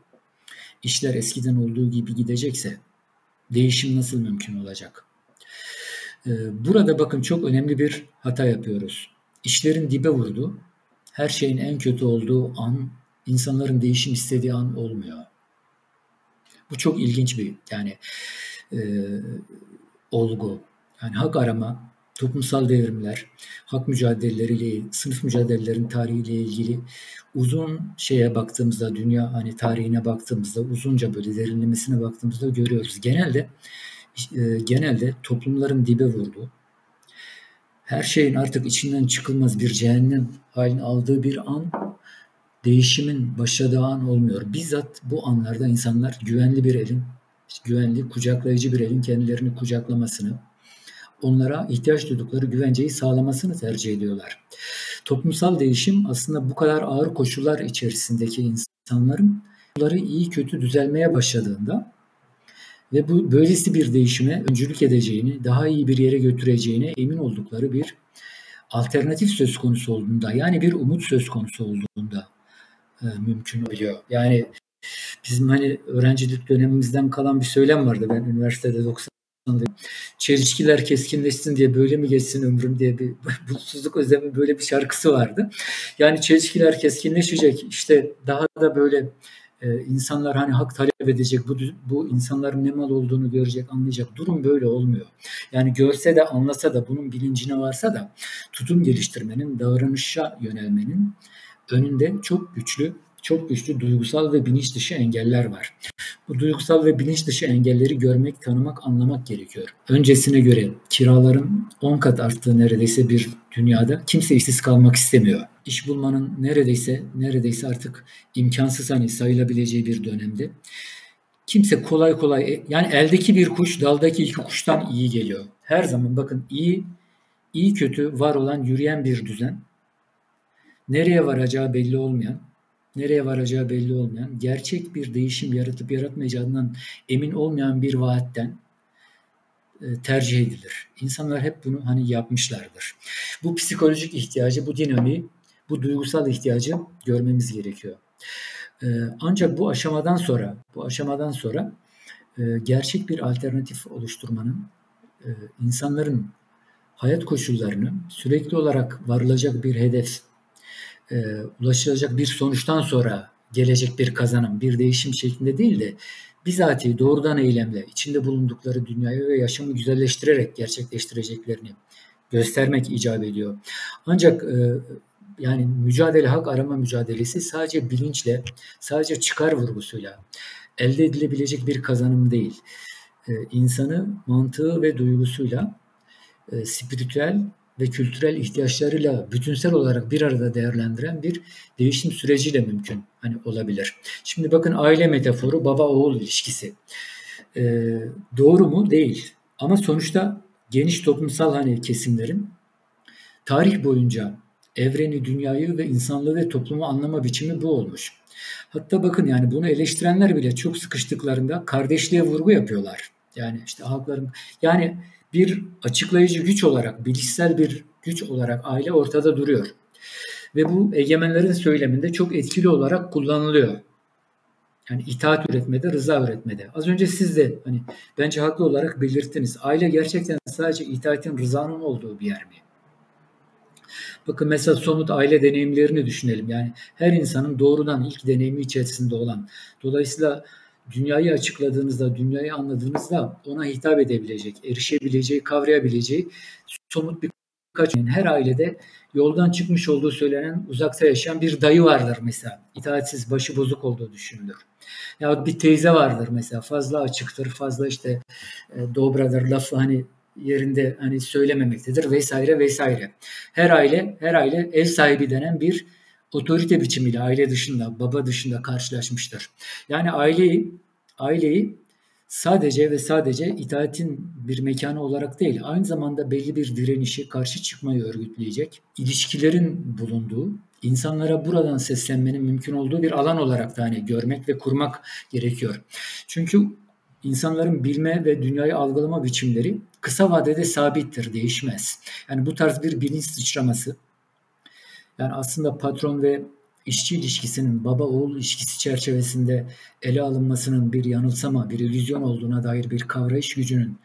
işler eskiden olduğu gibi gidecekse değişim nasıl mümkün olacak? Ee, burada bakın çok önemli bir hata yapıyoruz. İşlerin dibe vurdu. Her şeyin en kötü olduğu an, insanların değişim istediği an olmuyor. Bu çok ilginç bir yani e, olgu. Yani hak arama, toplumsal devrimler, hak mücadeleleriyle, sınıf mücadelelerin tarihiyle ilgili uzun şeye baktığımızda, dünya hani tarihine baktığımızda, uzunca böyle derinlemesine baktığımızda görüyoruz. Genelde e, genelde toplumların dibe vurduğu, her şeyin artık içinden çıkılmaz bir cehennem halini aldığı bir an değişimin başladığı an olmuyor. Bizzat bu anlarda insanlar güvenli bir elin, güvenli, kucaklayıcı bir elin kendilerini kucaklamasını, onlara ihtiyaç duydukları güvenceyi sağlamasını tercih ediyorlar. Toplumsal değişim aslında bu kadar ağır koşullar içerisindeki insanların bunları iyi kötü düzelmeye başladığında ve bu böylesi bir değişime öncülük edeceğini, daha iyi bir yere götüreceğine emin oldukları bir alternatif söz konusu olduğunda yani bir umut söz konusu olduğunda e, mümkün oluyor. Yani bizim hani öğrencilik dönemimizden kalan bir söylem vardı. Ben üniversitede 90 Çelişkiler keskinleşsin diye böyle mi geçsin ömrüm diye bir mutsuzluk özlemi böyle bir şarkısı vardı. Yani çelişkiler keskinleşecek işte daha da böyle e, insanlar hani hak talep edecek bu, bu insanların ne mal olduğunu görecek anlayacak durum böyle olmuyor. Yani görse de anlasa da bunun bilincine varsa da tutum geliştirmenin davranışa yönelmenin önünde çok güçlü çok güçlü duygusal ve bilinç dışı engeller var. Bu duygusal ve bilinç dışı engelleri görmek, tanımak, anlamak gerekiyor. Öncesine göre kiraların 10 kat arttığı neredeyse bir dünyada kimse işsiz kalmak istemiyor. İş bulmanın neredeyse neredeyse artık imkansız hani sayılabileceği bir dönemde kimse kolay kolay yani eldeki bir kuş daldaki iki kuştan iyi geliyor. Her zaman bakın iyi iyi kötü var olan yürüyen bir düzen nereye varacağı belli olmayan nereye varacağı belli olmayan, gerçek bir değişim yaratıp yaratmayacağından emin olmayan bir vaatten e, tercih edilir. İnsanlar hep bunu hani yapmışlardır. Bu psikolojik ihtiyacı, bu dinamiği, bu duygusal ihtiyacı görmemiz gerekiyor. E, ancak bu aşamadan sonra, bu aşamadan sonra e, gerçek bir alternatif oluşturmanın insanların hayat koşullarını sürekli olarak varılacak bir hedef, e, ulaşılacak bir sonuçtan sonra gelecek bir kazanım, bir değişim şeklinde değil de bizatihi doğrudan eylemle içinde bulundukları dünyayı ve yaşamı güzelleştirerek gerçekleştireceklerini göstermek icap ediyor. Ancak e, yani mücadele, hak arama mücadelesi sadece bilinçle, sadece çıkar vurgusuyla elde edilebilecek bir kazanım değil. E, insanı mantığı ve duygusuyla e, spiritüel ve kültürel ihtiyaçlarıyla bütünsel olarak bir arada değerlendiren bir değişim süreciyle mümkün hani olabilir. Şimdi bakın aile metaforu baba oğul ilişkisi. E, doğru mu? Değil. Ama sonuçta geniş toplumsal hani kesimlerin tarih boyunca evreni, dünyayı ve insanlığı ve toplumu anlama biçimi bu olmuş. Hatta bakın yani bunu eleştirenler bile çok sıkıştıklarında kardeşliğe vurgu yapıyorlar. Yani işte halkların yani bir açıklayıcı güç olarak, bilişsel bir güç olarak aile ortada duruyor. Ve bu egemenlerin söyleminde çok etkili olarak kullanılıyor. Yani itaat üretmede, rıza üretmede. Az önce siz de hani bence haklı olarak belirttiniz. Aile gerçekten sadece itaatin, rızanın olduğu bir yer mi? Bakın mesela somut aile deneyimlerini düşünelim. Yani her insanın doğrudan ilk deneyimi içerisinde olan. Dolayısıyla dünyayı açıkladığınızda, dünyayı anladığınızda ona hitap edebilecek, erişebileceği, kavrayabileceği somut birkaç her ailede yoldan çıkmış olduğu söylenen uzakta yaşayan bir dayı vardır mesela. İtaatsiz, başı bozuk olduğu düşünülür. Ya bir teyze vardır mesela fazla açıktır, fazla işte e, dobradır, lafı hani yerinde hani söylememektedir vesaire vesaire. Her aile her aile ev sahibi denen bir otorite biçimiyle aile dışında, baba dışında karşılaşmıştır. Yani aileyi aileyi sadece ve sadece itaatin bir mekanı olarak değil, aynı zamanda belli bir direnişi, karşı çıkmayı örgütleyecek, ilişkilerin bulunduğu, insanlara buradan seslenmenin mümkün olduğu bir alan olarak da hani görmek ve kurmak gerekiyor. Çünkü insanların bilme ve dünyayı algılama biçimleri kısa vadede sabittir, değişmez. Yani bu tarz bir bilinç sıçraması, yani aslında patron ve işçi ilişkisinin baba oğul ilişkisi çerçevesinde ele alınmasının bir yanılsama, bir illüzyon olduğuna dair bir kavrayış gücünün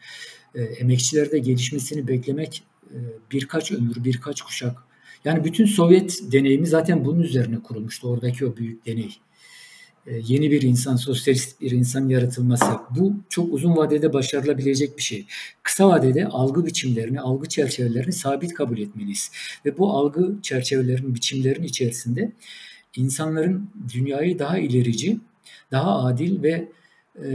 e, emekçilerde gelişmesini beklemek e, birkaç ömür, birkaç kuşak. Yani bütün Sovyet deneyimi zaten bunun üzerine kurulmuştu. Oradaki o büyük deney. E, yeni bir insan, sosyalist bir insan yaratılması. Bu çok uzun vadede başarılabilecek bir şey. Kısa vadede algı biçimlerini, algı çerçevelerini sabit kabul etmeliyiz. Ve bu algı çerçevelerinin, biçimlerin içerisinde insanların dünyayı daha ilerici, daha adil ve e,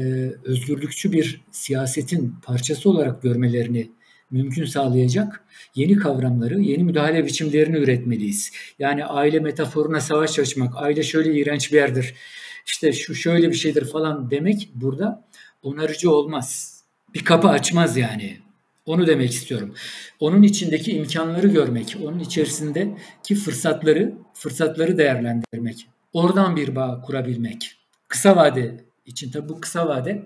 özgürlükçü bir siyasetin parçası olarak görmelerini mümkün sağlayacak yeni kavramları, yeni müdahale biçimlerini üretmeliyiz. Yani aile metaforuna savaş açmak, aile şöyle iğrenç bir yerdir, işte şu şöyle bir şeydir falan demek burada onarıcı olmaz. Bir kapı açmaz yani. Onu demek istiyorum. Onun içindeki imkanları görmek, onun içerisindeki fırsatları, fırsatları değerlendirmek. Oradan bir bağ kurabilmek. Kısa vade için tabi bu kısa vade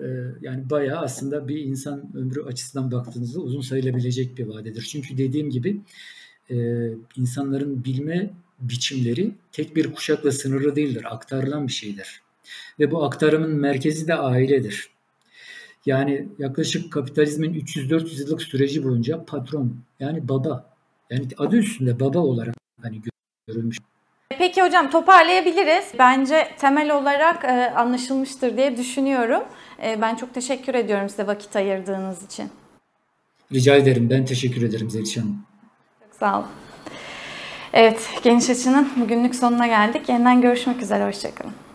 e, yani bayağı aslında bir insan ömrü açısından baktığınızda uzun sayılabilecek bir vadedir. Çünkü dediğim gibi e, insanların bilme biçimleri tek bir kuşakla sınırlı değildir. Aktarılan bir şeydir. Ve bu aktarımın merkezi de ailedir. Yani yaklaşık kapitalizmin 300-400 yıllık süreci boyunca patron yani baba yani adı üstünde baba olarak hani görülmüş. Peki hocam toparlayabiliriz. Bence temel olarak e, anlaşılmıştır diye düşünüyorum. E, ben çok teşekkür ediyorum size vakit ayırdığınız için. Rica ederim. Ben teşekkür ederim Zelişan Hanım. Çok sağ olun. Evet, Geniş Açı'nın bugünlük sonuna geldik. Yeniden görüşmek üzere. Hoşçakalın.